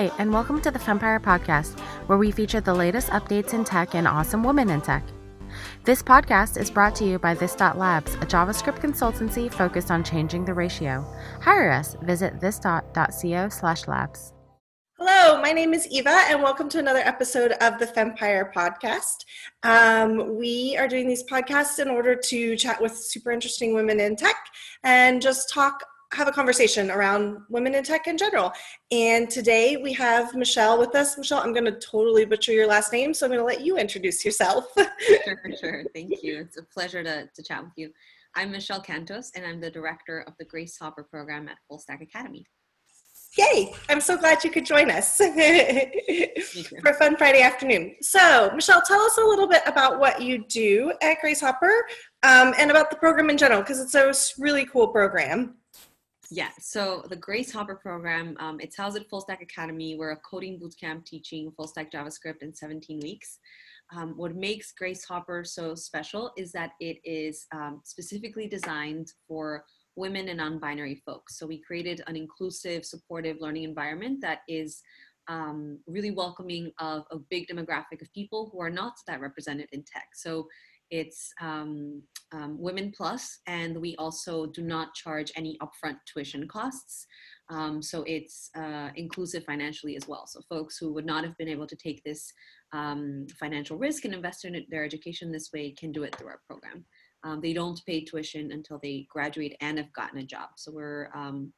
Hi, and welcome to the Fempire Podcast, where we feature the latest updates in tech and awesome women in tech. This podcast is brought to you by This Dot Labs, a JavaScript consultancy focused on changing the ratio. Hire us. Visit this.co slash labs. Hello, my name is Eva, and welcome to another episode of the Fempire podcast. Um, we are doing these podcasts in order to chat with super interesting women in tech and just talk have a conversation around women in tech in general. And today we have Michelle with us. Michelle, I'm going to totally butcher your last name, so I'm going to let you introduce yourself. sure, sure. Thank you. It's a pleasure to, to chat with you. I'm Michelle Cantos, and I'm the director of the Grace Hopper program at Full Stack Academy. Yay! I'm so glad you could join us for a fun Friday afternoon. So, Michelle, tell us a little bit about what you do at Grace Hopper um, and about the program in general, because it's a really cool program. Yeah, so the Grace Hopper program, um, it's housed at Full Stack Academy. We're a coding bootcamp teaching full stack JavaScript in 17 weeks. Um, what makes Grace Hopper so special is that it is um, specifically designed for women and non-binary folks. So we created an inclusive, supportive learning environment that is um, really welcoming of a big demographic of people who are not that represented in tech. So it's um, um, Women Plus, and we also do not charge any upfront tuition costs. Um, so it's uh, inclusive financially as well. So folks who would not have been able to take this um, financial risk and invest in their education this way can do it through our program. Um, they don't pay tuition until they graduate and have gotten a job. So we're um,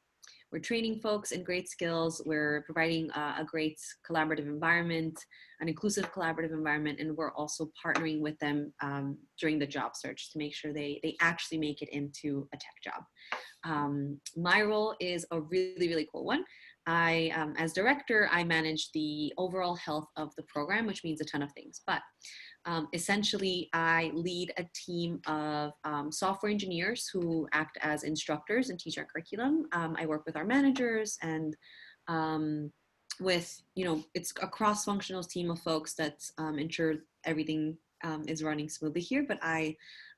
we're training folks in great skills. We're providing uh, a great collaborative environment, an inclusive collaborative environment, and we're also partnering with them um, during the job search to make sure they, they actually make it into a tech job. Um, my role is a really, really cool one. I, um, as director, I manage the overall health of the program, which means a ton of things. But um, essentially, I lead a team of um, software engineers who act as instructors and teach our curriculum. Um, I work with our managers and um, with, you know, it's a cross-functional team of folks that um, ensure everything is running smoothly here. But I,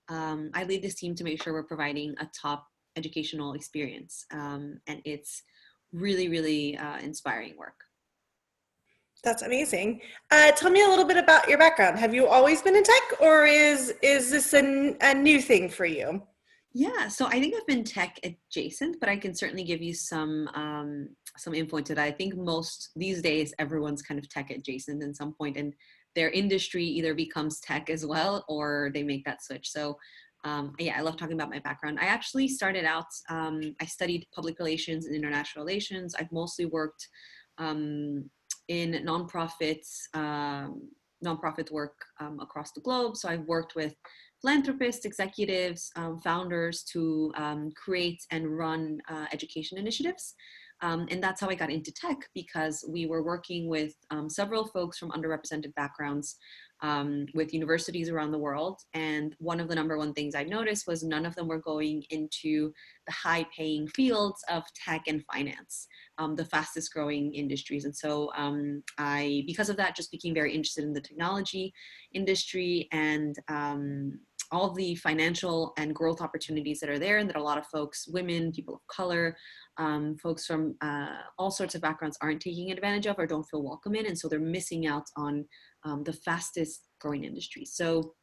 I lead this team to make sure we're providing a top educational experience, and it's really, really uh, inspiring work. That's amazing. Uh, tell me a little bit about your background. Have you always been in tech, or is is this a, a new thing for you? Yeah, so I think I've been tech adjacent, but I can certainly give you some um, some info into that. I think most these days everyone's kind of tech adjacent in some point, and their industry either becomes tech as well, or they make that switch. So um, yeah, I love talking about my background. I actually started out, um, I studied public relations and international relations. I've mostly worked um, in nonprofits, um, nonprofit work um, across the globe. So I've worked with philanthropists, executives, um, founders to create and run uh, education initiatives. And that's how I got into tech because we were working with several folks from underrepresented backgrounds um, with universities around the world. And one of the number one things I noticed was none of them were going into the high paying fields of tech and finance, um, the fastest growing industries. And so um, I, because of that, just became very interested in the technology industry and um, all the financial and growth opportunities that are there and that a lot of folks women people of color um, folks from uh, all sorts of backgrounds aren't taking advantage of or don't feel welcome in and so they're missing out on um, the fastest growing industry. So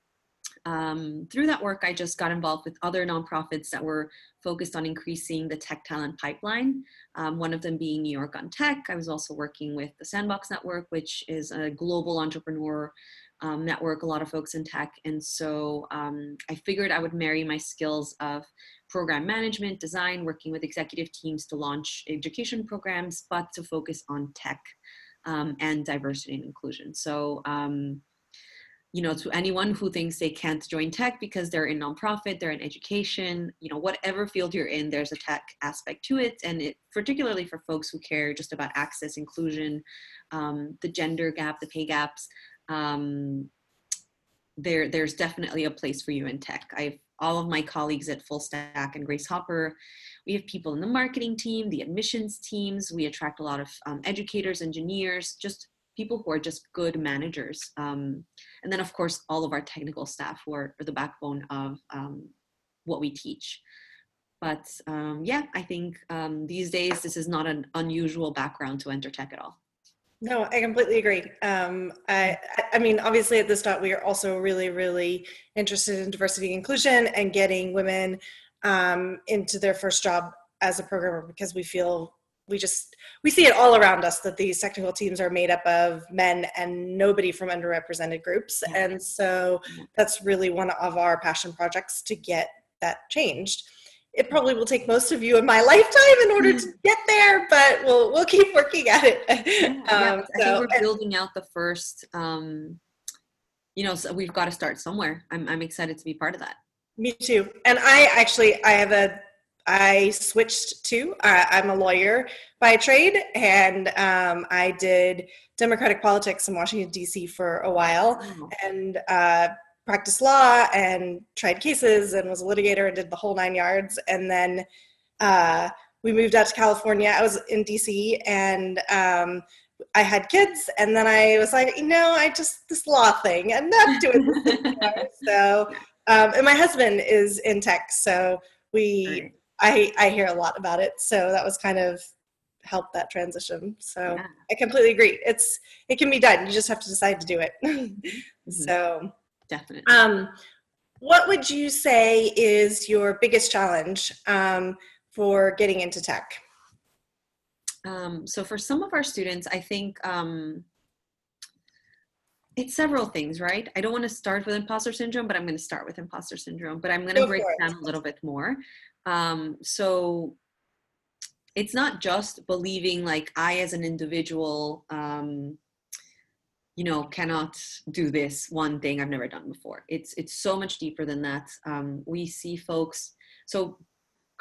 um, through that work i just got involved with other nonprofits that were focused on increasing the tech talent pipeline um, one of them being new york on tech. I was also working with the sandbox network which is a global entrepreneur um, network a lot of folks in tech. And so um, I figured I would marry my skills of program management, design, working with executive teams to launch education programs, but to focus on tech um, and diversity and inclusion. So, um, you know, to anyone who thinks they can't join tech because they're in nonprofit, they're in education, you know, whatever field you're in, there's a tech aspect to it. And it, particularly for folks who care just about access, inclusion, um, the gender gap, the pay gaps, um, there there's definitely a place for you in tech. I've all of my colleagues at Full Stack and Grace Hopper. We have people in the marketing team, the admissions teams. We attract a lot of um, educators, engineers, just people who are just good managers. Um, and then, of course, all of our technical staff who are, are the backbone of um, what we teach. But um, yeah, I think um, these days this is not an unusual background to enter tech at all. No, I completely agree. Um, I, I mean, obviously at this dot, we are also really, really interested in diversity and inclusion and getting women um, into their first job as a programmer because we feel we just we see it all around us that these technical teams are made up of men and nobody from underrepresented groups. And so that's really one of our passion projects to get that changed it probably will take most of you in my lifetime in order to mm. get there but we'll we'll keep working at it yeah, um, i think we're building out the first um, you know so we've got to start somewhere I'm, I'm excited to be part of that me too and i actually i have a I switched to. Uh, I'm a lawyer by trade, and um, I did Democratic politics in Washington D.C. for a while, oh. and uh, practiced law and tried cases and was a litigator and did the whole nine yards. And then uh, we moved out to California. I was in D.C. and um, I had kids, and then I was like, you know, I just this law thing. I'm not doing this anymore. so, um, and my husband is in tech, so we. I, I hear a lot about it. So that was kind of helped that transition. So yeah. I completely agree. It's it can be done. You just have to decide to do it. Mm-hmm. So definitely. Um, what would you say is your biggest challenge um, for getting into tech? Um, so for some of our students, I think um, it's several things, right? I don't want to start with imposter syndrome, but I'm going to start with imposter syndrome. But I'm going to break it down a little bit more. Um, so it's not just believing like I, as an individual, um, you know, cannot do this one thing I've never done before. It's it's so much deeper than that. Um, we see folks. So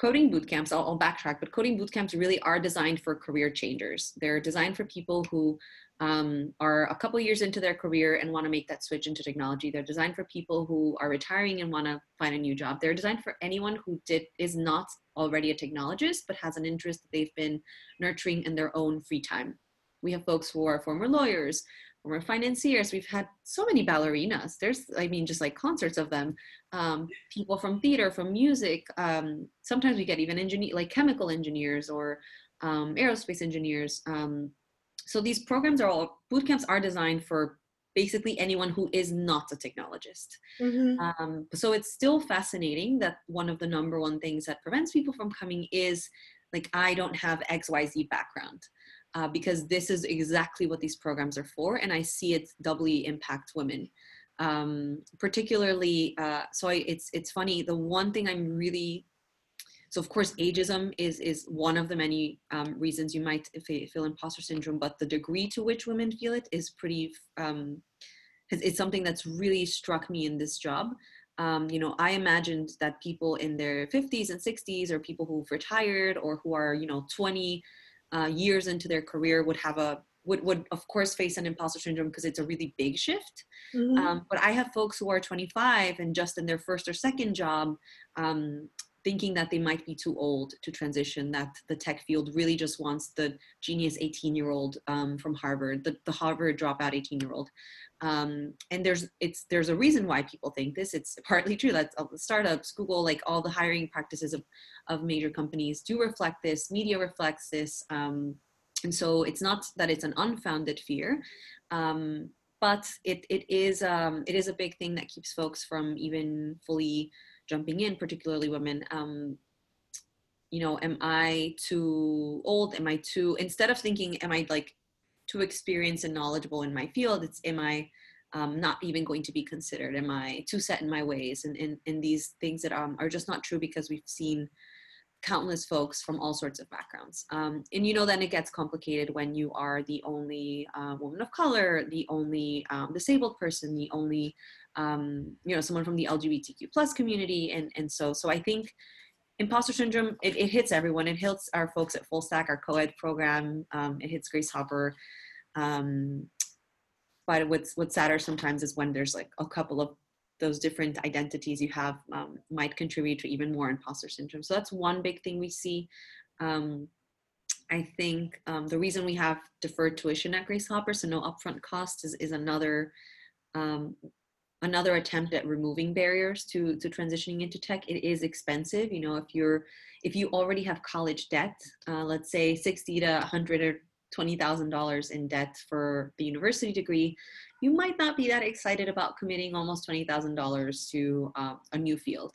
coding boot camps, I'll, I'll, backtrack, but coding boot camps really are designed for career changers. They're designed for people who um, are a couple years into their career and want to make that switch into technology. They're designed for people who are retiring and want to find a new job. They're designed for anyone who did is not already a technologist but has an interest that they've been nurturing in their own free time. We have folks who are former lawyers, former financiers. We've had so many ballerinas. There's, I mean, just like concerts of them. Um, people from theater, from music. Um, sometimes we get even engineer, like chemical engineers or um, aerospace engineers um, so these programs are all boot camps are designed for basically anyone who is not a technologist. Mm-hmm. Um, so it's still fascinating that one of the number one things that prevents people from coming is like I don't have XYZ background. Uh, because this is exactly what these programs are for, and I see it doubly impact women. Um, particularly, uh, so I, it's it's funny. The one thing I'm really so of course, ageism is is one of the many um, reasons you might feel imposter syndrome, but the degree to which women feel it is pretty. Um, it's something that's really struck me in this job. Um, you know, I imagined that people in their 50s and 60s, or people who've retired, or who are you know 20 uh, years into their career, would have a would, would of course face an imposter syndrome because it's a really big shift. Mm-hmm. Um, but I have folks who are 25 and just in their first or second job, um, thinking that they might be too old to transition, that the tech field really just wants the genius 18 year old um, from Harvard, the, the Harvard dropout 18 year old. Um, and there's it's there's a reason why people think this. It's partly true that uh, startups, Google, like all the hiring practices of, of major companies do reflect this. Media reflects this, um, and so it's not that it's an unfounded fear, um, but it it is um, it is a big thing that keeps folks from even fully jumping in, particularly women, um, you know, am I too old? Am I too, instead of thinking, am I like too experienced and knowledgeable in my field, it's am I um, not even going to be considered? Am I too set in my ways? And, and these things that um, are just not true because we've seen countless folks from all sorts of backgrounds. Um, and you know, then it gets complicated when you are the only uh, woman of color, the only um, disabled person, the only, um, you know, someone from the LGBTQ plus community. And, and so, so I think imposter syndrome, it, it hits everyone. It hits our folks at Full Stack, our co-ed program. Um, it hits Grace Hopper. Um, but what's, what's sadder sometimes is when there's like a couple of those different identities you have um, might contribute to even more imposter syndrome. So that's one big thing we see. Um, I think um, the reason we have deferred tuition at Grace Hopper, so no upfront cost is, is another um, another attempt at removing barriers to to transitioning into tech. It is expensive. You know, if you're if you already have college debt, uh, let's say sixty to hundred or $20,000 in debt for the university degree, you might not be that excited about committing almost $20,000 to uh, a new field.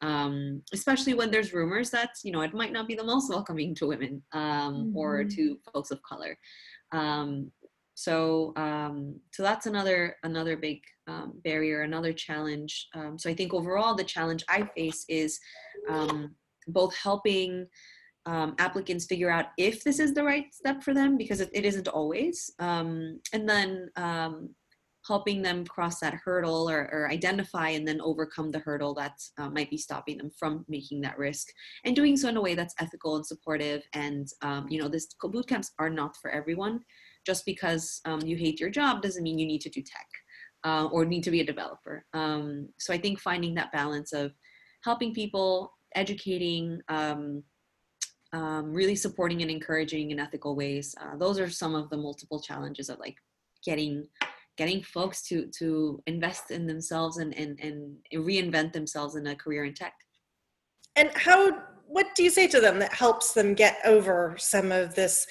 Um, especially when there's rumors that you know it might not be the most welcoming to women um, mm-hmm. or to folks of color. Um, so um, so that's another another big um, barrier, another challenge. Um, so I think overall the challenge I face is both helping um, applicants figure out if this is the right step for them because it, it isn't always um, and then um, helping them cross that hurdle or, or, identify and then overcome the hurdle that uh, might be stopping them from making that risk and doing so in a way that's ethical and supportive and um, you know this boot camps are not for everyone just because um, you hate your job doesn't mean you need to do tech uh, or need to be a developer um, so i think finding that balance of helping people educating um, um, really supporting and encouraging in ethical ways. Uh, those are some of the multiple challenges of like getting getting folks to to invest in themselves and and, and reinvent themselves in a career in tech. And how what do you say to them that helps them get over some of this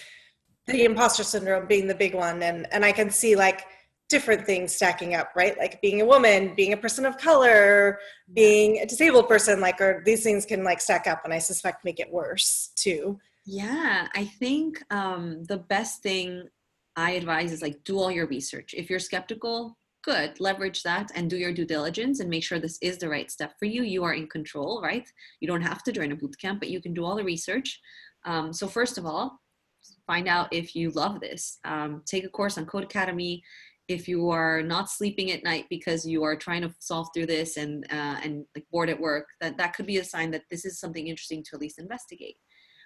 the imposter syndrome being the big one and and I can see like different things stacking up, right? Like being a woman, being a person of color, being a disabled person, like, or these things can like stack up and I suspect make it worse too. Yeah, I think um, the best thing I advise is like do all your research. If you're skeptical, good, leverage that and do your due diligence and make sure this is the right step for you. You are in control, right? You don't have to join a boot camp, but you can do all the research. Um, so, first of all, find out if you love this. Um, take a course on Codecademy if you are not sleeping at night because you are trying to solve through this and uh, and like bored at work, that that could be a sign that this is something interesting to at least investigate.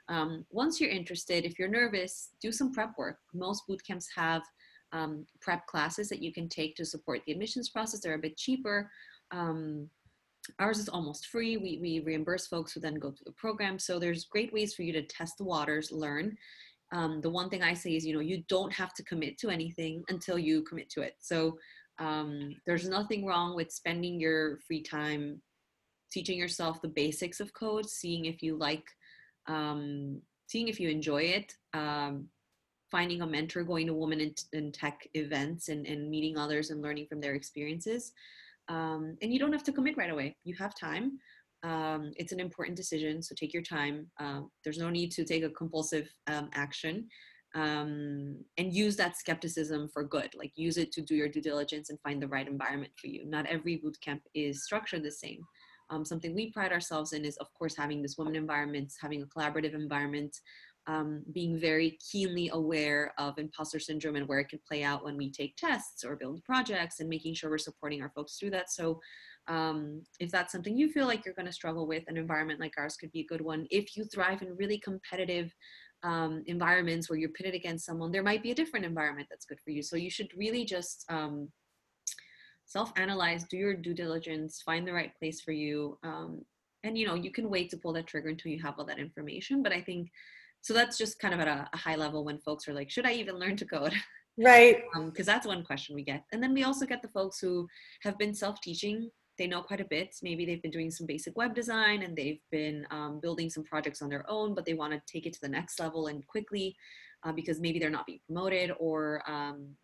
Um, once you're interested, if you're nervous, do some prep work. Most boot camps have um, prep classes that you can take to support the admissions process. They're a bit cheaper. Um, ours is almost free. We, we reimburse folks who then go through the program. So there's great ways for you to test the waters, learn, um, the one thing I say is, you know, you don't have to commit to anything until you commit to it. So um, there's nothing wrong with spending your free time teaching yourself the basics of code, seeing if you like, um, seeing if you enjoy it, um, finding a mentor, going to women in, in tech events and, and, meeting others and learning from their experiences. Um, and you don't have to commit right away. You have time. Um, it's an important decision, so take your time. Uh, there's no need to take a compulsive um, action. Um, and use that skepticism for good. Like use it to do your due diligence and find the right environment for you. Not every boot camp is structured the same. Um, something we pride ourselves in is, of course, having this women environment, having a collaborative environment, um, being very keenly aware of imposter syndrome and where it can play out when we take tests or build projects and making sure we're supporting our folks through that. So um, if that's something you feel like you're going to struggle with, an environment like ours could be a good one. If you thrive in really competitive um, environments where you're pitted against someone, there might be a different environment that's good for you. So you should really just um, self-analyze, do your due diligence, find the right place for you. Um, and you know, you can wait to pull that trigger until you have all that information. But I think so. That's just kind of at a, a high level when folks are like, "Should I even learn to code?" Right. Because um, that's one question we get. And then we also get the folks who have been self-teaching they know quite a bit. Maybe they've been doing some basic web design and they've been um, building some projects on their own, but they want to take it to the next level and quickly uh, because maybe they're not being promoted or um,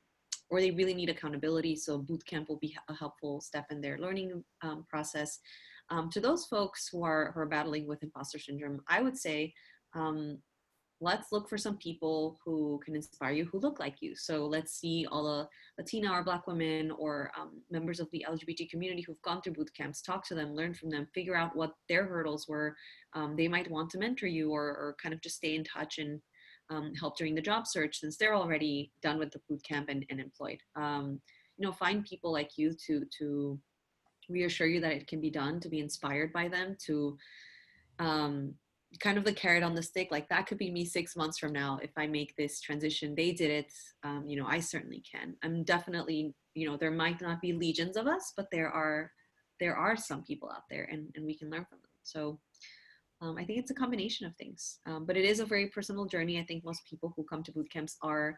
or they really need accountability. So bootcamp will be a helpful step in their learning um, process. Um, to those folks who are who are battling with imposter syndrome, I would say um, let's look for some people who can inspire you who look like you. So let's see all the Latina or Black women or um, members of the LGBT community who've gone through boot camps, talk to them, learn from them, figure out what their hurdles were. Um, they might want to mentor you or, or, kind of just stay in touch and um, help during the job search since they're already done with the boot camp and, and employed. Um, you know, find people like you to to reassure you that it can be done, to be inspired by them, to um, kind of the carrot on the stick like that could be me six months from now if i make this transition. They did it um, you know i certainly can. I'm definitely you know there might not be legions of us but there are there are some people out there and, and we can learn from them. So um, i think it's a combination of things. Um, but it is a very personal journey. I think most people who come to boot camps are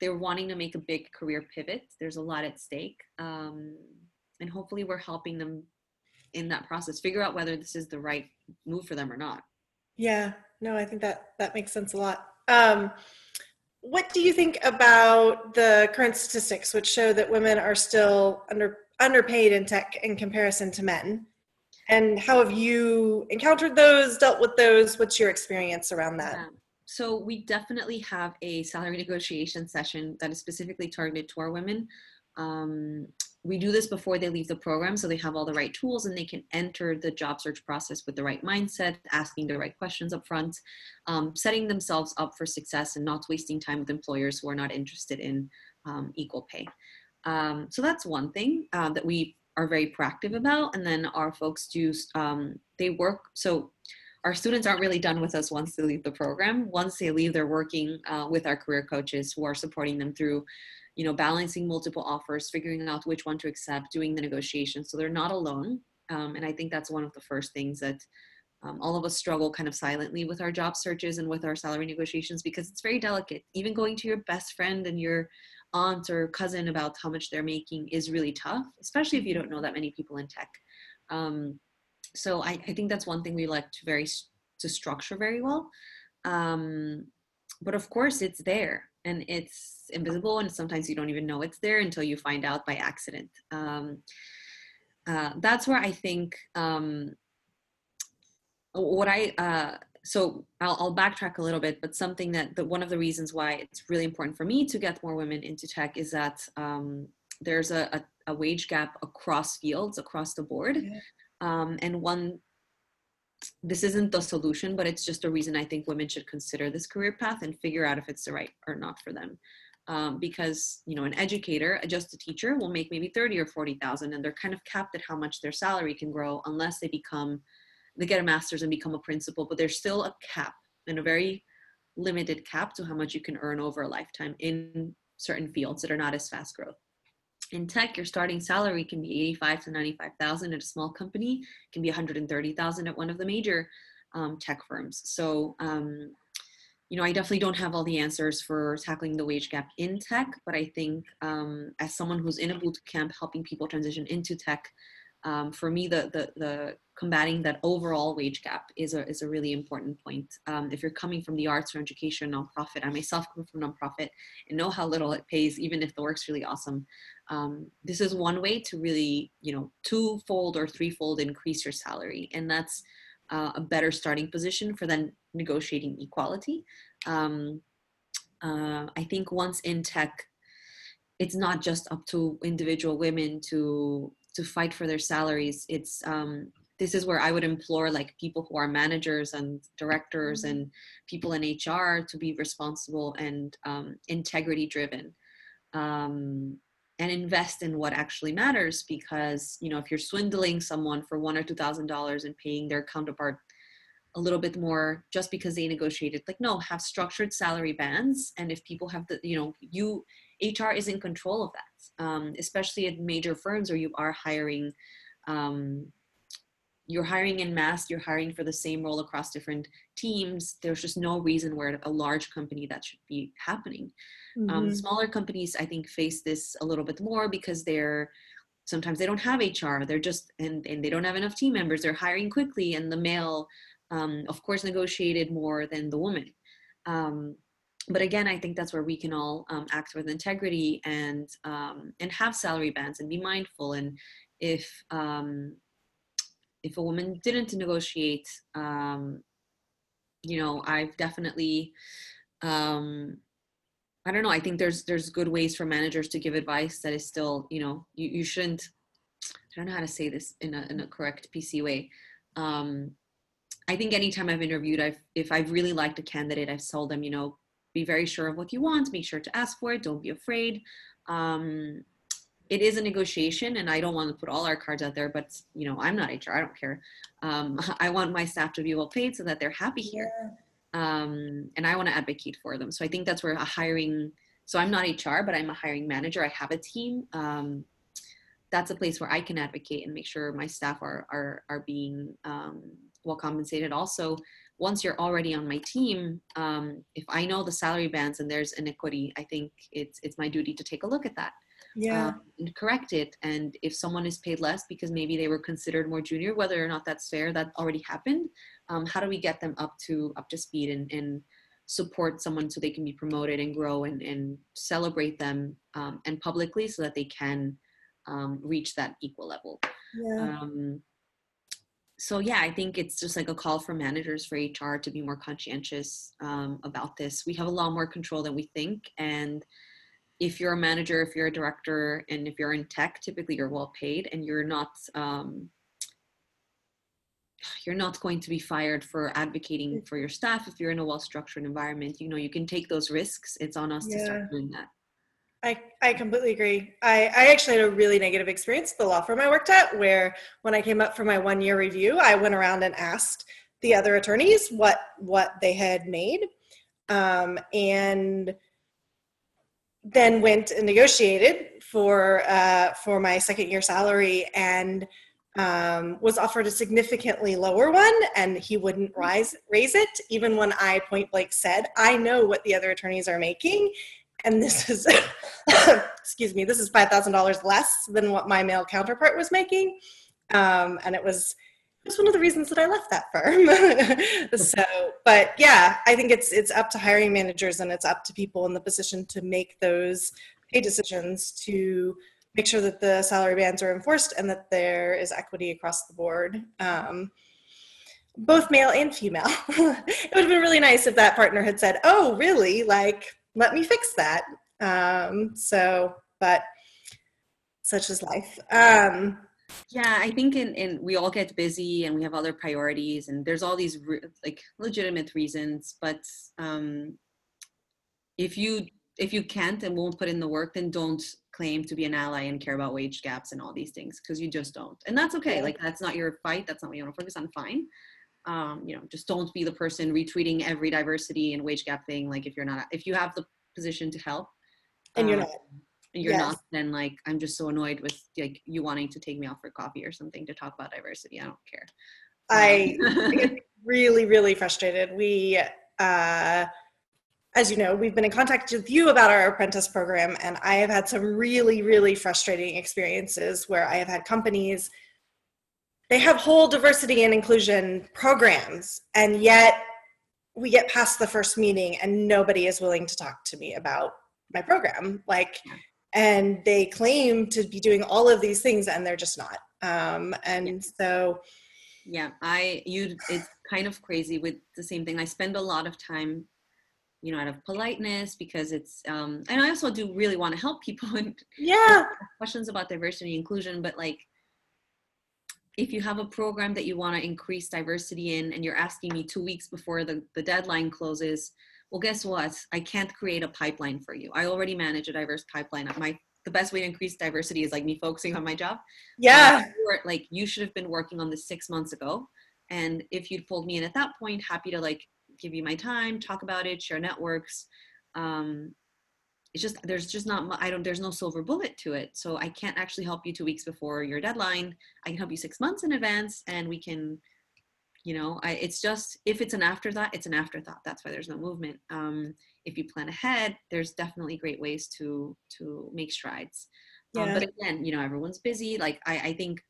they're wanting to make a big career pivot. There's a lot at stake um, and hopefully we're helping them in that process. Figure out whether this is the right move for them or not yeah, no, I think that that makes sense a lot. Um, what do you think about the current statistics, which show that women are still under underpaid in tech in comparison to men? And how have you encountered those, dealt with those? What's your experience around that? Yeah. So we definitely have a salary negotiation session that is specifically targeted to our women. Um, we do this before they leave the program so they have all the right tools and they can enter the job search process with the right mindset asking the right questions up front um, setting themselves up for success and not wasting time with employers who are not interested in um, equal pay. Um, so that's one thing uh, that we are very proactive about and then our folks do um, they work so our students aren't really done with us once they leave the program. Once they leave they're working uh, with our career coaches who are supporting them through you know, balancing multiple offers, figuring out which one to accept, doing the negotiation. So they're not alone. Um, and I think that's one of the first things that um, all of us struggle kind of silently with our job searches and with our salary negotiations because it's very delicate. Even going to your best friend and your aunt or cousin about how much they're making is really tough, especially if you don't know that many people in tech. Um, so I, I, think that's one thing we like to very to structure very well. Um, but of course, it's there and it's invisible and sometimes you don't even know it's there until you find out by accident um, uh, that's where i think um, what i uh, so I'll, I'll, backtrack a little bit but something that the, one of the reasons why it's really important for me to get more women into tech is that um, there's a, a, a, wage gap across fields across the board yeah. Um, and one this isn't the solution, but it's just a reason I think women should consider this career path and figure out if it's the right or not for them. Um, because you know, an educator, just a teacher, will make maybe thirty or forty thousand, and they're kind of capped at how much their salary can grow unless they become, they get a master's and become a principal. But there's still a cap and a very limited cap to how much you can earn over a lifetime in certain fields that are not as fast growth in tech, your starting salary can be 85 to 95,000 at a small company, can be 130,000 at one of the major um, tech firms. So, um, you know, I definitely don't have all the answers for tackling the wage gap in tech, but I think um, as someone who's in a boot camp helping people transition into tech, um, for me, the, the, the combating that overall wage gap is a, is a really important point. Um, if you're coming from the arts or education nonprofit, I myself come from nonprofit and know how little it pays, even if the work's really awesome. Um, this is one way to really, you know, twofold or threefold increase your salary. And that's uh, a better starting position for then negotiating equality. Um, uh, I think once in tech, it's not just up to individual women to to fight for their salaries it's um, this is where i would implore like people who are managers and directors mm-hmm. and people in hr to be responsible and um, integrity driven um, and invest in what actually matters because you know if you're swindling someone for one or two thousand dollars and paying their counterpart a little bit more just because they negotiated like no have structured salary bands and if people have the you know you hr is in control of that um, especially at major firms where you are hiring um, you're hiring in mass you're hiring for the same role across different teams there's just no reason where a large company that should be happening um, mm-hmm. um, smaller companies i think face this a little bit more because they're sometimes they don't have hr they're just and, and they don't have enough team members they're hiring quickly and the male um, of course negotiated more than the woman. Um, but again i think that's where we can all um, act with integrity and um, and have salary bands and be mindful. And if um, if a woman didn't negotiate um, you know i've definitely i don't know. I think there's there's good ways for managers to give advice that is still you know you, you shouldn't i don't know how to say this in a, in a correct pc way. Um, I think anytime I've interviewed, I've if I've really liked a candidate, I've told them, you know, be very sure of what you want, make sure to ask for it, don't be afraid. Um, it is a negotiation, and I don't want to put all our cards out there, but you know, I'm not HR, I don't care. Um, I want my staff to be well paid so that they're happy here, um, and I want to advocate for them. So I think that's where a hiring. So I'm not HR, but I'm a hiring manager. I have a team. Um, that's a place where I can advocate and make sure my staff are are are being um, well compensated also once you're already on my team um, if i know the salary bands and there's inequity i think it's it's my duty to take a look at that yeah um, and correct it and if someone is paid less because maybe they were considered more junior whether or not that's fair that already happened um, how do we get them up to up to speed and, and support someone so they can be promoted and grow and, and celebrate them um, and publicly so that they can um, reach that equal level. Yeah. So yeah, I think it's just like a call for managers for HR to be more conscientious um, about this. We have a lot more control than we think, and if you're a manager, if you're a director, and if you're in tech, typically you're well paid, and you're not um, you're not going to be fired for advocating Mm. for your staff if you're in a well structured environment. You know, you can take those risks. It's on us to start doing that. I, I completely agree. I, I actually had a really negative experience at the law firm I worked at where when I came up for my one year review, I went around and asked the other attorneys what what they had made. Um, and then went and negotiated for uh, for my second year salary and um, was offered a significantly lower one and he wouldn't rise raise it even when I point blank said I know what the other attorneys are making and this is excuse me this is five thousand dollars less than what my male counterpart was making um, and it was it was one of the reasons that I left that firm. so, but yeah, I think it's it's up to hiring managers and it's up to people in the position to make those pay decisions to make sure that the salary bands are enforced and that there is equity across the board. Um, both male and female. it would have been really nice if that partner had said, "Oh, really? Like, let me fix that." Um, so, but such is life. Um, yeah i think in, in we all get busy and we have other priorities and there's all these re- like legitimate reasons but um if you if you can't and won't put in the work then don't claim to be an ally and care about wage gaps and all these things because you just don't and that's okay like that's not your fight that's not what you want to focus on fine um you know just don't be the person retweeting every diversity and wage gap thing like if you're not if you have the position to help and you're um, not. and you're Yes. not then like i'm just so annoyed with like you wanting to take me out for coffee or something to talk about diversity i don't care I Um, get really, really frustrated. We, uh, as you know, we've been in contact with you about our apprentice program, and I have had some really, really frustrating experiences where I have had companies, they have whole diversity and inclusion programs, and yet we get past the first meeting and nobody is willing to talk to me about my program. Like, and they claim to be doing all of these things and they're just not. Um, and so, yeah i you it's kind of crazy with the same thing i spend a lot of time you know out of politeness because it's um and i also do really want to help people and yeah. questions about diversity and inclusion but like if you have a program that you want to increase diversity in and you're asking me two weeks before the, the deadline closes well guess what? I can't create a pipeline for you. I already manage a diverse pipeline. My the best way to increase diversity is like me focusing on my job. Yeah. um, you like you should have been working on this six months ago. And if you'd pulled me in at that point happy to like give you my time talk about it share networks um it's just there's just not i don't there's no silver bullet to it. So i can't actually help you two weeks before your deadline. I can help you six months in advance and we can you know I, it's just if it's an afterthought it's an afterthought. That's why there's no movement. Um if you plan ahead there's definitely great ways to to make strides. Um, Yeah. but again you know everyone's busy. Like i i think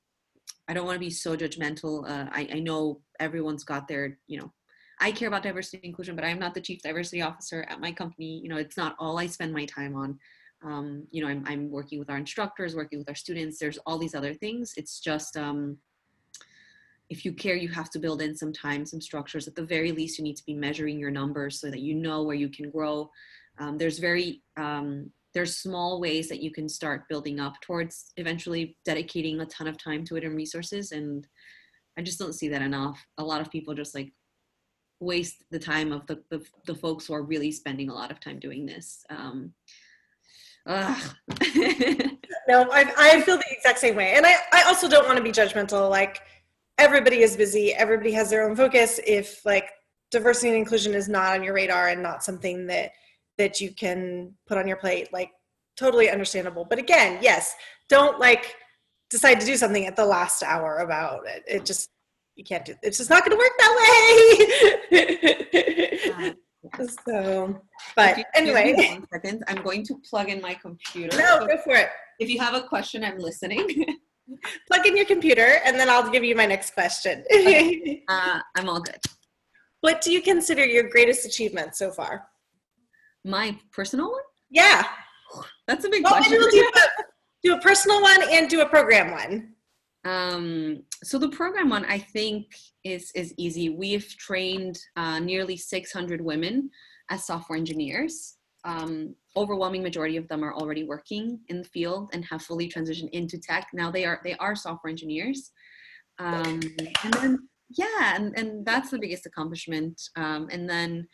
i don't want to be so judgmental. Uh, I, I know everyone's got their you know i care about diversity and inclusion but i'm not the chief diversity officer at my company. You know it's not all i spend my time on. Um, you know I'm, I'm working with our instructors working with our students. There's all these other things. It's just um, if you care you have to build in some time some structures. At the very least you need to be measuring your numbers so that you know where you can grow. Um, there's very um, there's small ways that you can start building up towards eventually dedicating a ton of time to it and resources and i just don't see that enough. A lot of people just like waste the time of the, the, the folks who are really spending a lot of time doing this um, ugh. No, I, I feel the exact same way. And I, I also don't want to be judgmental. Like, everybody is busy, everybody has their own focus. If, like, diversity and inclusion is not on your radar and not something that that you can put on your plate like totally understandable but again yes don't like decide to do something at the last hour about it it just you can't do it's just not going to work that way so but If you- give me anyway one second i'm going to plug in my computer no So go for it if you have a question i'm listening plug in your computer and then i'll give you my next question uh, i'm all good What do you consider your greatest achievement so far? My personal one? Yeah. That's a big Well, question. do, a, do a personal one and do a program one. Um, so the program one I think is is easy. We've trained uh, nearly 600 women as software engineers. Um, overwhelming majority of them are already working in the field and have fully transitioned into tech. Now they are they are software engineers. Um, and then yeah, and, and that's the biggest accomplishment. Um, and then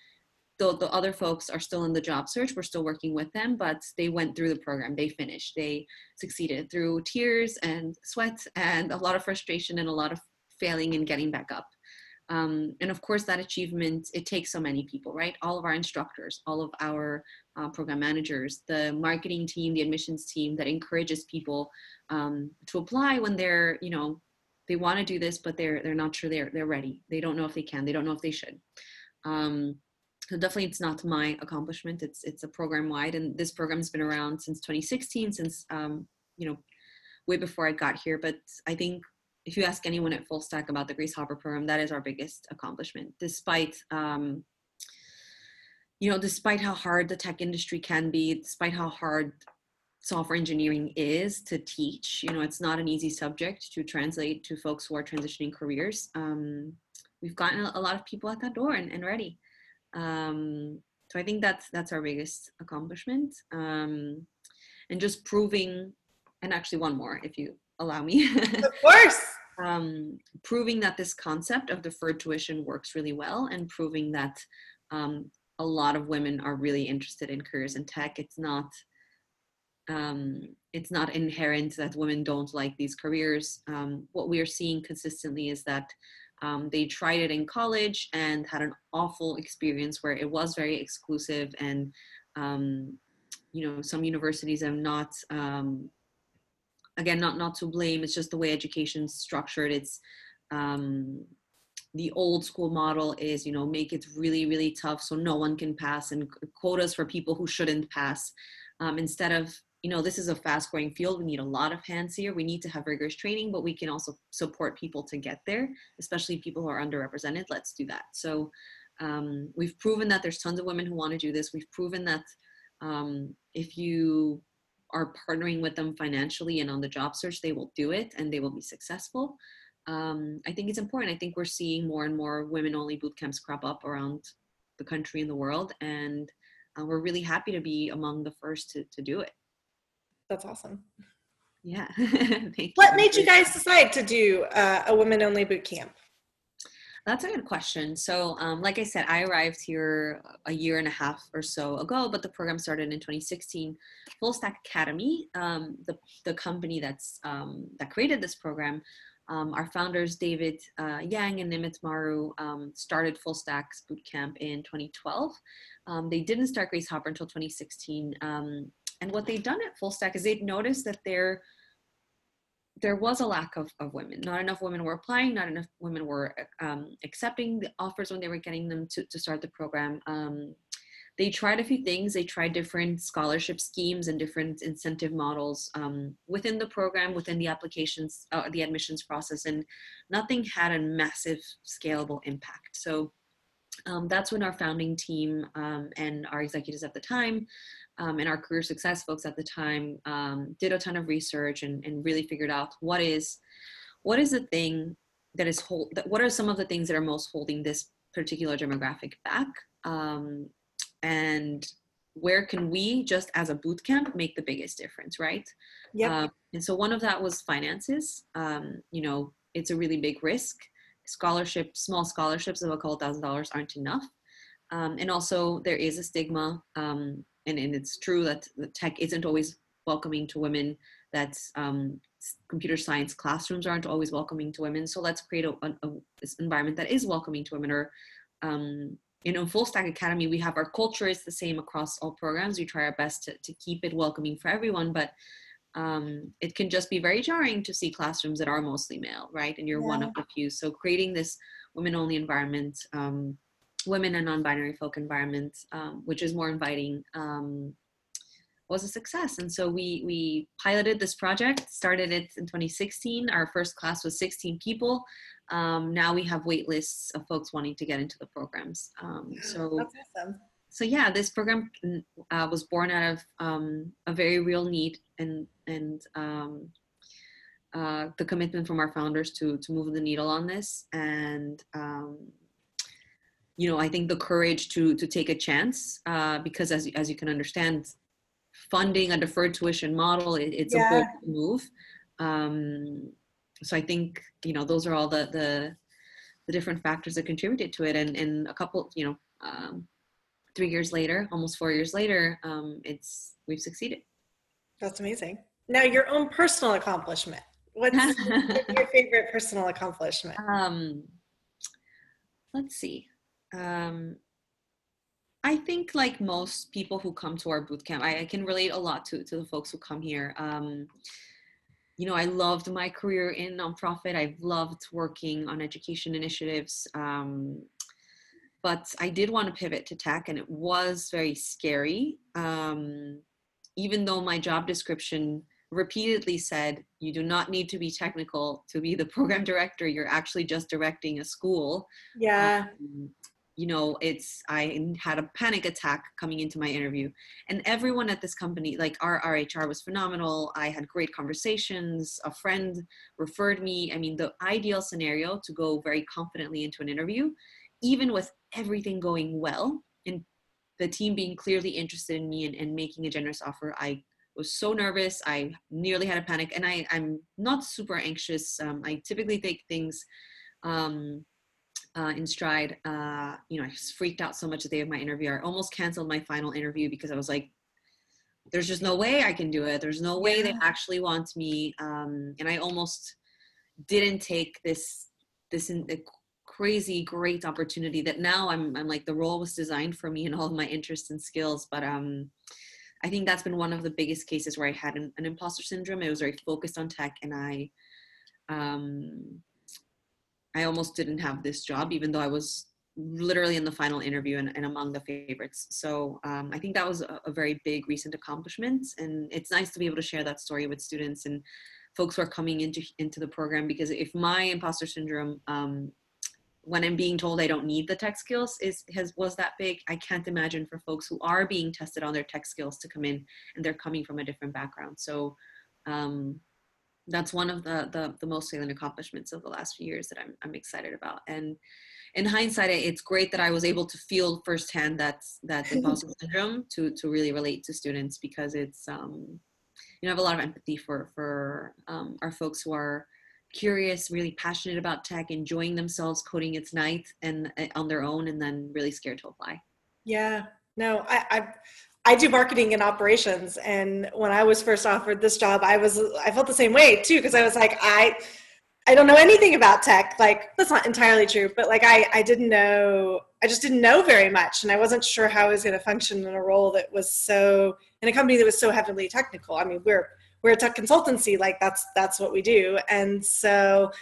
the, the other folks are still in the job search. We're still working with them, but they went through the program. They finished. They succeeded through tears and sweat and a lot of frustration and a lot of failing and getting back up. Um, and of course, that achievement, it takes so many people, right? All of our instructors, all of our uh, program managers, the marketing team, the admissions team that encourages people um, to apply when they're, you know, they want to do this, but they're they're not sure they're they're ready. They don't know if they can. They don't know if they should. Um, so definitely it's not my accomplishment it's it's a program wide and this program's been around since 2016 since um, you know way before i got here but i think if you ask anyone at full stack about the grace hopper program that is our biggest accomplishment despite um, you know despite how hard the tech industry can be despite how hard software engineering is to teach you know it's not an easy subject to translate to folks who are transitioning careers. Um, we've gotten a lot of people at that door and, and ready um, so I think that's that's our biggest accomplishment, um, and just proving, and actually one more, if you allow me. of course. Um, proving that this concept of deferred tuition works really well, and proving that um, a lot of women are really interested in careers in tech. It's not um, it's not inherent that women don't like these careers. Um, what we are seeing consistently is that um, they tried it in college and had an awful experience where it was very exclusive and um, you know some universities have not um, again not not to blame it's just the way education's structured. It's um, the old school model is you know make it really really tough so no one can pass and quotas for people who shouldn't pass. Um, instead of you know, this is a fast growing field. We need a lot of hands here. We need to have rigorous training, but we can also support people to get there, especially people who are underrepresented. Let's do that. So um, we've proven that there's tons of women who want to do this. We've proven that um, if you are partnering with them financially and on the job search, they will do it and they will be successful. Um, I think it's important. I think we're seeing more and more women only boot camps crop up around the country and the world. And uh, we're really happy to be among the first to, to do it. That's awesome. Yeah. what made you guys decide to do uh, a women only boot camp? That's a good question. So, um, like I said, I arrived here a year and a half or so ago, but the program started in 2016. Full Stack Academy, um, the the company that's um, that created this program, um, our founders David uh, Yang and Nimit Maru um, started Full Stacks Bootcamp in 2012. Um, they didn't start Grace Hopper until 2016. And what they've done at Full Stack is they've noticed that there there was a lack of, of women. Not enough women were applying, not enough women were um, accepting the offers when they were getting them to, to start the program. Um, they tried a few things. They tried different scholarship schemes and different incentive models um, within the program, within the applications, uh, the admissions process, and nothing had a massive scalable impact. So um, that's when our founding team um, and our executives at the time um, and our career success folks at the time um, did a ton of research and, and really figured out what is what is the thing that is hold that what are some of the things that are most holding this particular demographic back? Um, and where can we just as a boot camp make the biggest difference right? Yeah um, and so one of that was finances. Um, you know it's a really big risk. Scholarship small scholarships of a couple thousand dollars aren't enough. Um, and also there is a stigma um, and, and it's true that the tech isn't always welcoming to women that um, computer science classrooms aren't always welcoming to women. So let's create a, a, a environment that is welcoming to women or um, you know full stack academy we have our culture is the same across all programs. We try our best to, to keep it welcoming for everyone but um, it can just be very jarring to see classrooms that are mostly male right? And you're yeah. one of the few. So creating this women only environment um, women and non-binary folk environment, um, which is more inviting, um, was a success. And so we we piloted this project, started it in 2016. Our first class was 16 people. Um, now we have wait lists of folks wanting to get into the programs. Um, so That's awesome. so yeah, this program uh, was born out of um, a very real need and and um, uh, the commitment from our founders to to move the needle on this and um, you know I think the courage to to take a chance uh, because as as you can understand, funding a deferred tuition model it, it's Yeah. a bold move. Um, so I think you know those are all the the the different factors that contributed to it and and a couple you know um, three years later almost four years later um, it's we've succeeded That's amazing. Now, your own personal accomplishment. What's your favorite personal accomplishment? um, let's see um, i think like most people who come to our bootcamp, I, I can relate a lot to, to the folks who come here. Um, you know i loved my career in nonprofit. I've loved working on education initiatives. Um, but i did want to pivot to tech and it was very scary. Um, even though my job description repeatedly said you do not need to be technical to be the program director. You're actually just directing a school. Yeah. um, you know it's i had a panic attack coming into my interview. And everyone at this company like our rhr was phenomenal. I had great conversations. A friend referred me. I mean the ideal scenario to go very confidently into an interview even with everything going well and the team being clearly interested in me and, and making a generous offer i was so nervous. I nearly had a panic. And I, i'm not super anxious. Um, i typically take things um, uh, in stride. Uh, you know, I just freaked out so much the day of my interview. I almost canceled my final interview because I was like, "There's just no way I can do it. There's no way they actually want me." Um, and I almost didn't take this this in, the crazy great opportunity that now I'm I'm like the role was designed for me and all of my interests and skills. But um, I think that's been one of the biggest cases where I had an, an imposter syndrome. It was very focused on tech, and I um, I almost didn't have this job, even though I was literally in the final interview and, and among the favorites. So um, I think that was a, a very big recent accomplishment, and it's nice to be able to share that story with students and folks who are coming into into the program. Because if my imposter syndrome, um, when I'm being told I don't need the tech skills, is has was that big, I can't imagine for folks who are being tested on their tech skills to come in and they're coming from a different background. So. Um, that's one of the, the the most salient accomplishments of the last few years that I'm I'm excited about. And in hindsight, it's great that I was able to feel firsthand that that imposter syndrome to to really relate to students because it's um you know I have a lot of empathy for for um, our folks who are curious, really passionate about tech, enjoying themselves coding its night and uh, on their own, and then really scared to apply. Yeah. No, I, I I do marketing and operations, and when I was first offered this job, I was I felt the same way too because I was like I I don't know anything about tech. Like that's not entirely true, but like I I didn't know I just didn't know very much, and I wasn't sure how I was going to function in a role that was so in a company that was so heavily technical. I mean, we're we're a tech consultancy, like that's that's what we do, and so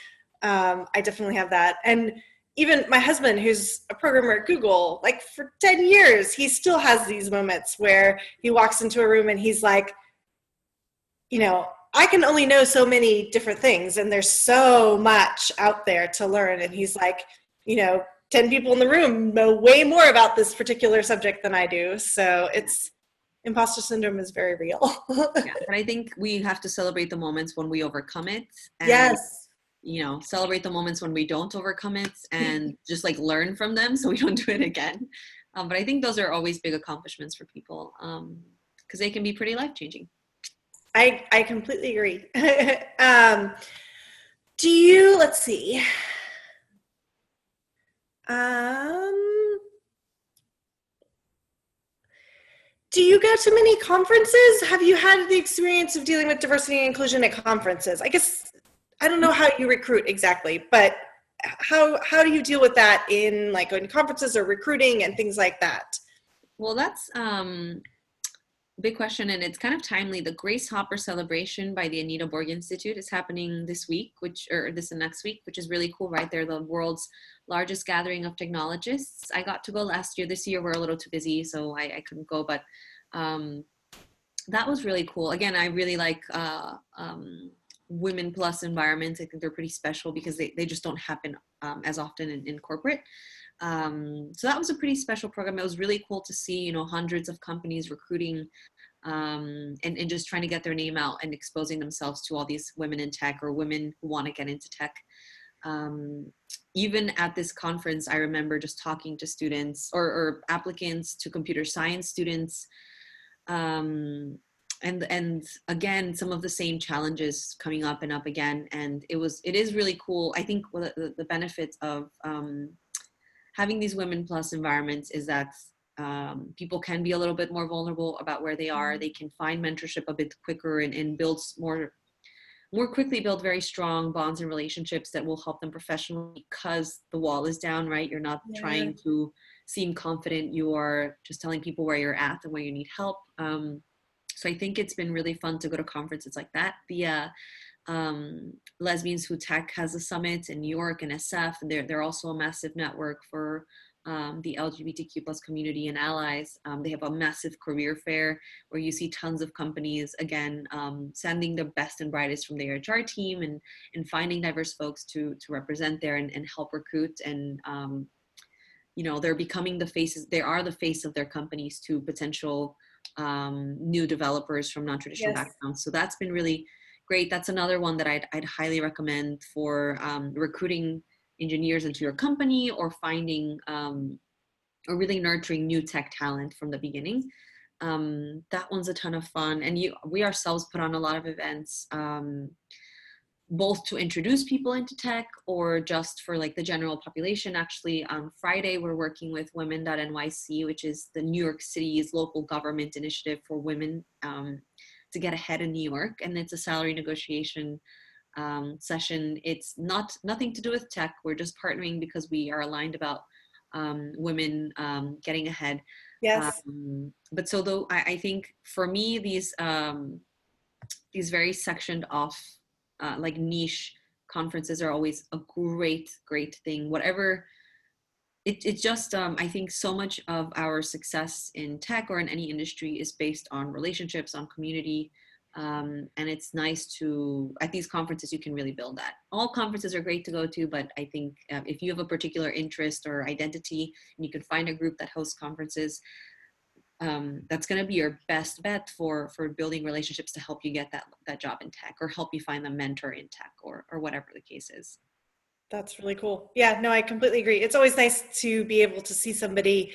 um, I definitely have that and even my husband who's a programmer at google like for 10 years he still has these moments where he walks into a room and he's like you know i can only know so many different things and there's so much out there to learn. And he's like you know 10 people in the room know way more about this particular subject than i do. So it's imposter syndrome is very real. Yeah, but I think we have to celebrate the moments when we overcome it. And yes you know celebrate the moments when we don't overcome it and just like learn from them so we don't do it again um, but i think those are always big accomplishments for people because they can be pretty life changing I I completely agree. um, do you? Let's see. Um, do you go to many conferences? Have you had the experience of dealing with diversity and inclusion at conferences? I guess I don't know how you recruit exactly, but how how do you deal with that in like to conferences or recruiting and things like that? well that's um big question and it's kind of timely the grace hopper celebration by the anita borg institute is happening this week which or this and next week which is really cool right they're the world's largest gathering of technologists i got to go last year this year we're a little too busy so i, I couldn't go but um, that was really cool. Again, I really like uh, um, women plus environments. I think they're pretty special because they, they just don't happen um, as often in, in corporate. Um, so that was a pretty special program. It was really cool to see, you know, hundreds of companies recruiting um, and, and just trying to get their name out and exposing themselves to all these women in tech or women who want to get into tech. Um, even at this conference, I remember just talking to students or, or applicants to computer science students. And and again some of the same challenges coming up and up again and it was it is really cool i think the, the benefits of um, having these women plus environments is that um, people can be a little bit more vulnerable about where they are. Mm-hmm. They can find mentorship a bit quicker and, and build more more quickly build very strong bonds and relationships that will help them professionally because the wall is down right you're not yeah. trying to seem confident you are just telling people where you're at and where you need help um, so i think it's been really fun to go to conferences like that the uh, um, lesbians who tech has a summit in new york and sf and they're, they're also a massive network for um, the LGBTQ plus community and allies. Um, they have a massive career fair where you see tons of companies again um, sending the best and brightest from their HR team and and finding diverse folks to to represent there and, and help recruit and um, you know they're becoming the faces. They are the face of their companies to potential um, new developers from non-traditional yes. backgrounds. So that's been really great. That's another one that I'd, I'd highly recommend for um, recruiting engineers into your company or finding um, or really nurturing new tech talent from the beginning. Um, that one's a ton of fun. And you, we ourselves put on a lot of events, um, both to introduce people into tech or just for like the general population. Actually, on Friday, we're working with Women.nyc, which is the New York City's local government initiative for women um, to get ahead in New York. And it's a salary negotiation um, session. It's not nothing to do with tech. We're just partnering because we are aligned about um, women um, getting ahead. Yes. Um, but so though I, I, think for me these um, these very sectioned off uh, like niche conferences are always a great great thing. Whatever. It, it just um, i think so much of our success in tech or in any industry is based on relationships on community um, and it's nice to at these conferences you can really build that all conferences are great to go to but i think uh, if you have a particular interest or identity and you can find a group that hosts conferences um, that's going to be your best bet for for building relationships to help you get that that job in tech or help you find the mentor in tech or or whatever the case is. That's really cool. Yeah no i completely agree. It's always nice to be able to see somebody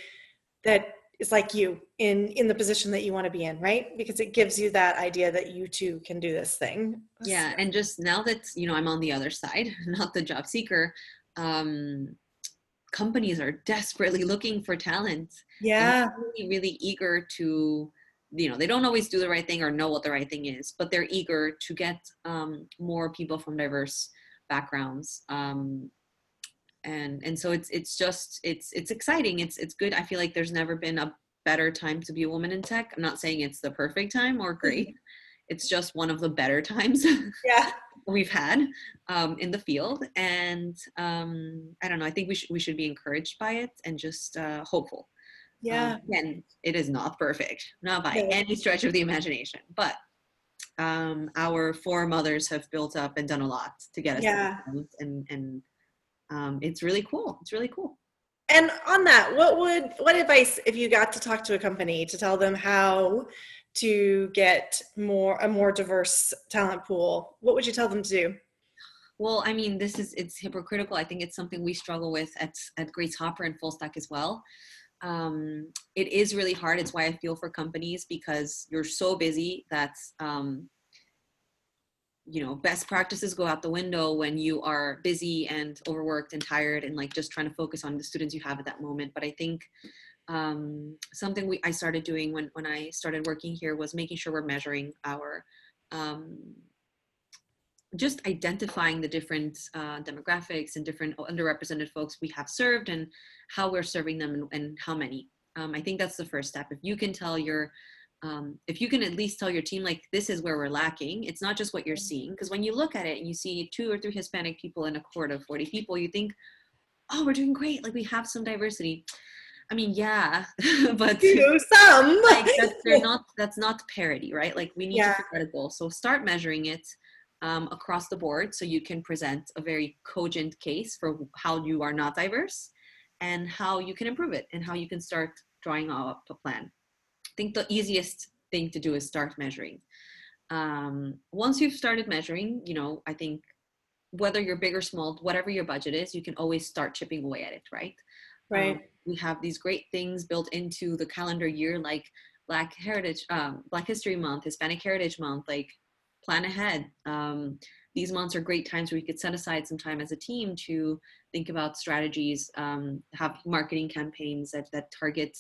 that is like you in in the position that you want to be in right? Because it gives you that idea that you too can do this thing. Yeah and just now that you know i'm on the other side not the job seeker um companies are desperately looking for talent yeah. really, really eager to you know they don't always do the right thing or know what the right thing is but they're eager to get um, more people from diverse backgrounds um, and and so it's it's just it's it's exciting. It's it's good. I feel like there's never been a better time to be a woman in tech. I'm not saying it's the perfect time or great. It's just one of the better times yeah we've had um, in the field and um, i don't know i think we should we should be encouraged by it and just uh, hopeful yeah um, and it is not perfect not by yeah. any stretch of the imagination but um, our foremothers have built up and done a lot to get us yeah. and and um, it's really cool. It's really cool. And on that, what would what advice if you got to talk to a company to tell them how to get more a more diverse talent pool? What would you tell them to do? Well, I mean, this is it's hypocritical. I think it's something we struggle with at at Grace Hopper and Full Stack as well. Um, it is really hard. It's why I feel for companies because you're so busy that um, you know best practices go out the window when you are busy and overworked and tired and like just trying to focus on the students you have at that moment but i think um, something we i started doing when when i started working here was making sure we're measuring our um, just identifying the different uh, demographics and different underrepresented folks we have served and how we're serving them and, and how many. Um, i think that's the first step. If you can tell your um, if you can at least tell your team like this is where we're lacking it's not just what you're seeing because when you look at it and you see two or three hispanic people in a court of 40 people you think oh we're doing great like we have some diversity I mean, yeah, but You some. like that's, they're not that's not parity, right? Like we need Yeah. to out a goal. So start measuring it um, across the board, so you can present a very cogent case for how you are not diverse and how you can improve it and how you can start drawing up a plan. I think the easiest thing to do is start measuring. Um, once you've started measuring, you know, I think whether you're big or small, whatever your budget is, you can always start chipping away at it, right? right. Um, we have these great things built into the calendar year, like Black Heritage, um, Black History Month, Hispanic Heritage Month. Like, plan ahead. Um, these months are great times where we could set aside some time as a team to think about strategies, um, have marketing campaigns that that target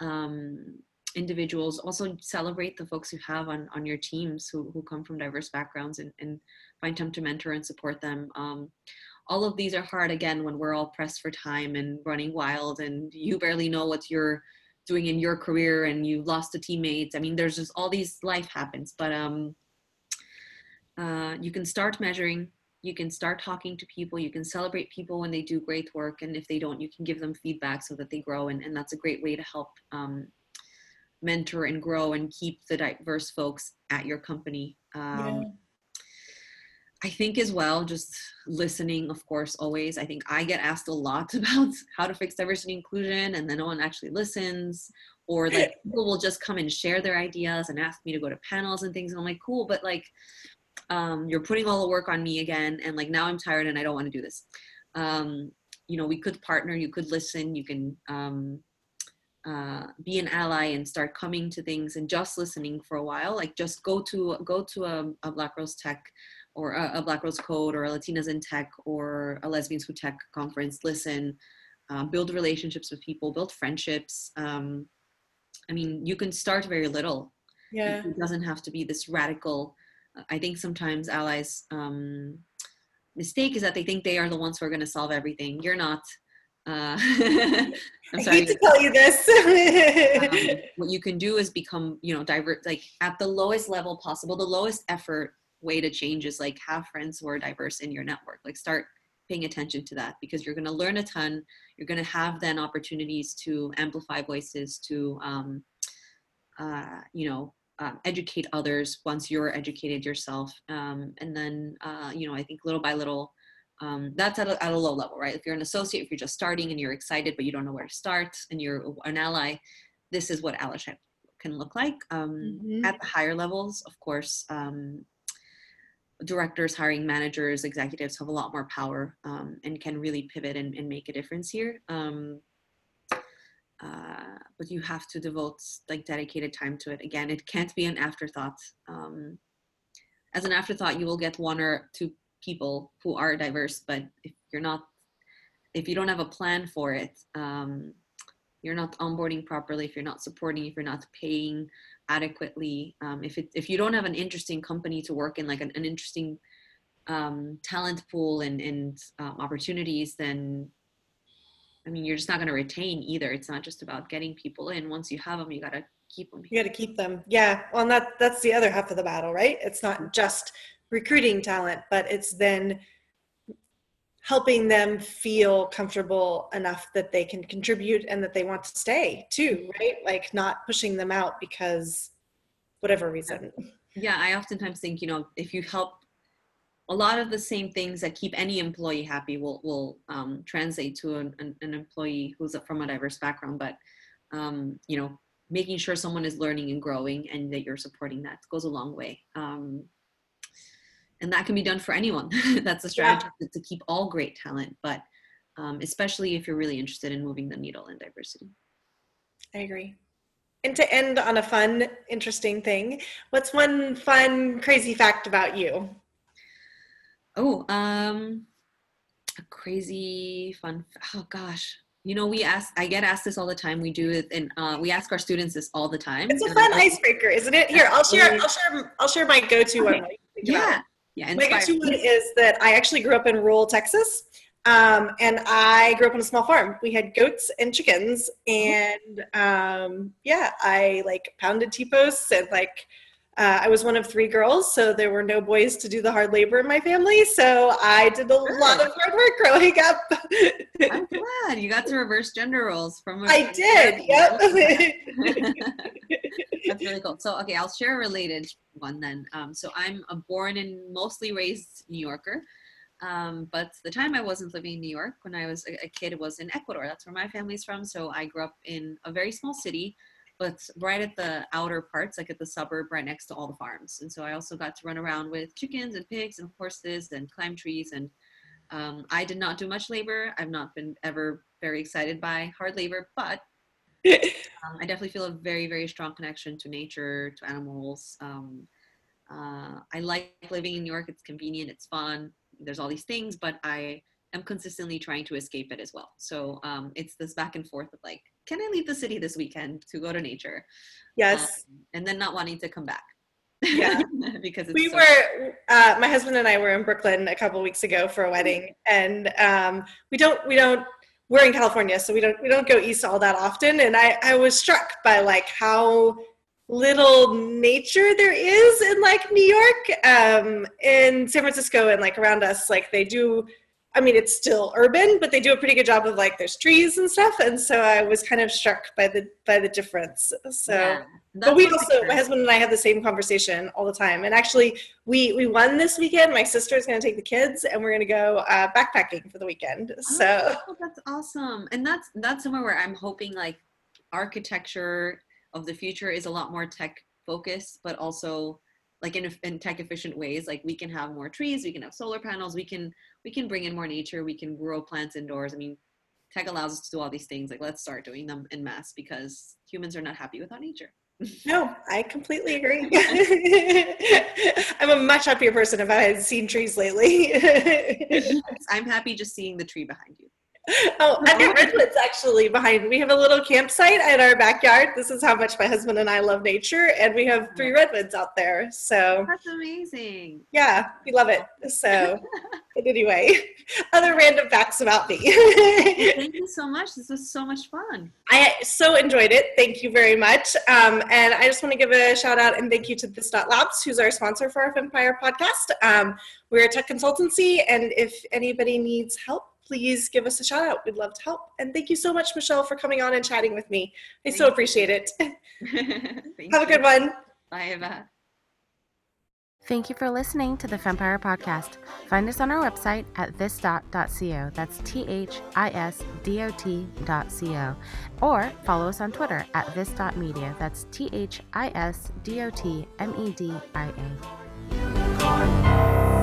um, individuals. Also, celebrate the folks you have on on your teams who who come from diverse backgrounds and, and find time to mentor and support them. All of these are hard again when we're all pressed for time and running wild and you barely know what you're doing in your career and you lost a teammate i mean there's just all these life happens but um uh, you can start measuring you can start talking to people you can celebrate people when they do great work and if they don't you can give them feedback so that they grow and, and that's a great way to help um, mentor and grow and keep the diverse folks at your company um, Yeah. I think as well, just listening, of course, always. I think I get asked a lot about how to fix diversity and inclusion, and then no one actually listens. Or like people will just come and share their ideas and ask me to go to panels and things. And I'm like, cool, but like, um, you're putting all the work on me again. And like, now I'm tired and I don't want to do this. Um, you know, we could partner, you could listen, you can um, uh, be an ally and start coming to things and just listening for a while. Like, just go to go to a, a Black Girls Tech or a, a Black Girls Code or a Latinas in Tech or a Lesbians Who Tech conference, listen, uh, build relationships with people, build friendships. Um, I mean, you can start very little. Yeah. It doesn't have to be this radical. I think sometimes allies' um, mistake is that they think they are the ones who are going to solve everything. You're not. Uh, I'm I sorry. hate to tell you this. Um, what you can do is become, you know, divert like at the lowest level possible, the lowest effort way to change is like have friends who are diverse in your network. Like start paying attention to that because you're going to learn a ton. You're going to have then opportunities to amplify voices, to, um, uh, you know, um, educate others once you're educated yourself. Um, and then, uh, you know, I think little by little, um, that's at a, at a low level, right? If you're an associate, if you're just starting and you're excited, but you don't know where to start and you're an ally, this is what allyship can look like. Um, Mhm. At the higher levels, of course, um, directors, hiring managers, executives have a lot more power um, and can really pivot and, and make a difference here. Um, uh, but you have to devote like dedicated time to it. Again, it can't be an afterthought. Um, as an afterthought, you will get one or two people who are diverse, but if you're not, if you don't have a plan for it, um, you're not onboarding properly. If you're not supporting, if you're not paying adequately, um, if it, if you don't have an interesting company to work in, like an, an interesting um, talent pool and, and um, opportunities, then I mean, you're just not going to retain either. It's not just about getting people in. Once you have them, you got to keep them. you got to keep them. Yeah. Well, that that's the other half of the battle, right? It's not just recruiting talent, but it's then helping them feel comfortable enough that they can contribute and that they want to stay too, right? Like not pushing them out because whatever reason. Yeah, I oftentimes think, you know, if you help a lot of the same things that keep any employee happy will will um, translate to an, an, an employee who's from a diverse background. But um, you know, making sure someone is learning and growing and that you're supporting that goes a long way. Um, and that can be done for anyone. That's a strategy to, to keep all great talent, but um, especially if you're really interested in moving the needle in diversity. I agree. And to end on a fun, interesting thing, what's one fun, crazy fact about you? Oh, um, a crazy fun. Oh gosh, you know, we ask. I get asked this all the time. We do it, and uh, we ask our students this all the time. It's a fun icebreaker, isn't it? Here, I'll share. I'll share. I'll share my go-to one. Okay. while you think about it. Yeah. My go-to one is that I actually grew up in rural Texas, um, and I grew up on a small farm. We had goats and chickens, and um, yeah, I like pounded T-posts and like uh, I was one of three girls, so there were no boys to do the hard labor in my family. So I did a Good. lot of hard work growing up. I'm glad you got to reverse gender roles from. a- I did. Yep. That's really cool. So, okay, I'll share a related one then. Um, so, I'm a born and mostly raised New Yorker. Um, but the time I wasn't living in New York, when I was a, a kid, was in Ecuador. That's where my family's from. So, I grew up in a very small city, but right at the outer parts, like at the suburb, right next to all the farms. And so, I also got to run around with chickens and pigs and horses and climb trees. And um, I did not do much labor. I've not been ever very excited by hard labor, but um, I definitely feel a very, very strong connection to nature, to animals. Um, uh, I like living in New York. It's convenient, it's fun. There's all these things, but I am consistently trying to escape it as well. So um, it's this back and forth of like, can I leave the city this weekend to go to nature? yes. Um, and then not wanting to come back. Yeah. because it's we so- were uh, my husband and i were in brooklyn a couple weeks ago for a wedding and um, we don't we don't we're in california so we don't we don't go east all that often. And i i was struck by like how little nature there is in like new york um in san francisco and like around us. Like they do i mean it's still urban but they do a pretty good job of like there's trees and stuff and so i was kind of struck by the by the difference. So Yeah, but we also my husband and i have the same conversation all the time and actually we we won this weekend. My sister is going to take the kids and we're going to go uh, backpacking for the weekend. So Oh, that's awesome. And that's that's somewhere where I'm hoping like architecture of the future is a lot more tech focused, but also like in, in tech efficient ways. Like we can have more trees, we can have solar panels, we can we can bring in more nature, we can grow plants indoors. I mean, tech allows us to do all these things. Like let's start doing them in mass because humans are not happy without nature. no i completely agree i'm a much happier person if i had seen trees lately I'm happy just seeing the tree behind you. Oh i've got redwoods actually behind we have a little campsite in our backyard this is how much my husband and i love nature and we have three redwoods out there so That's amazing. Yeah, we love it. So, anyway, other random facts about me. Thank you so much. This was so much fun. I so enjoyed it. Thank you very much. Um, and I just want to give a shout out and thank you to This Dot Labs, who's our sponsor for our Fempire podcast. Um, we're a tech consultancy, and if anybody needs help, please give us a shout out. We'd love to help. And thank you so much, Michelle, for coming on and chatting with me. I so Thank you. appreciate it. Thank Have a good one. Bye, Eva. Thank you for listening to the Fempire Podcast. Find us on our website at thisdot.co. That's T H I S D O T dot co. Or follow us on Twitter at this.media. That's T H I S D O T M E D I A.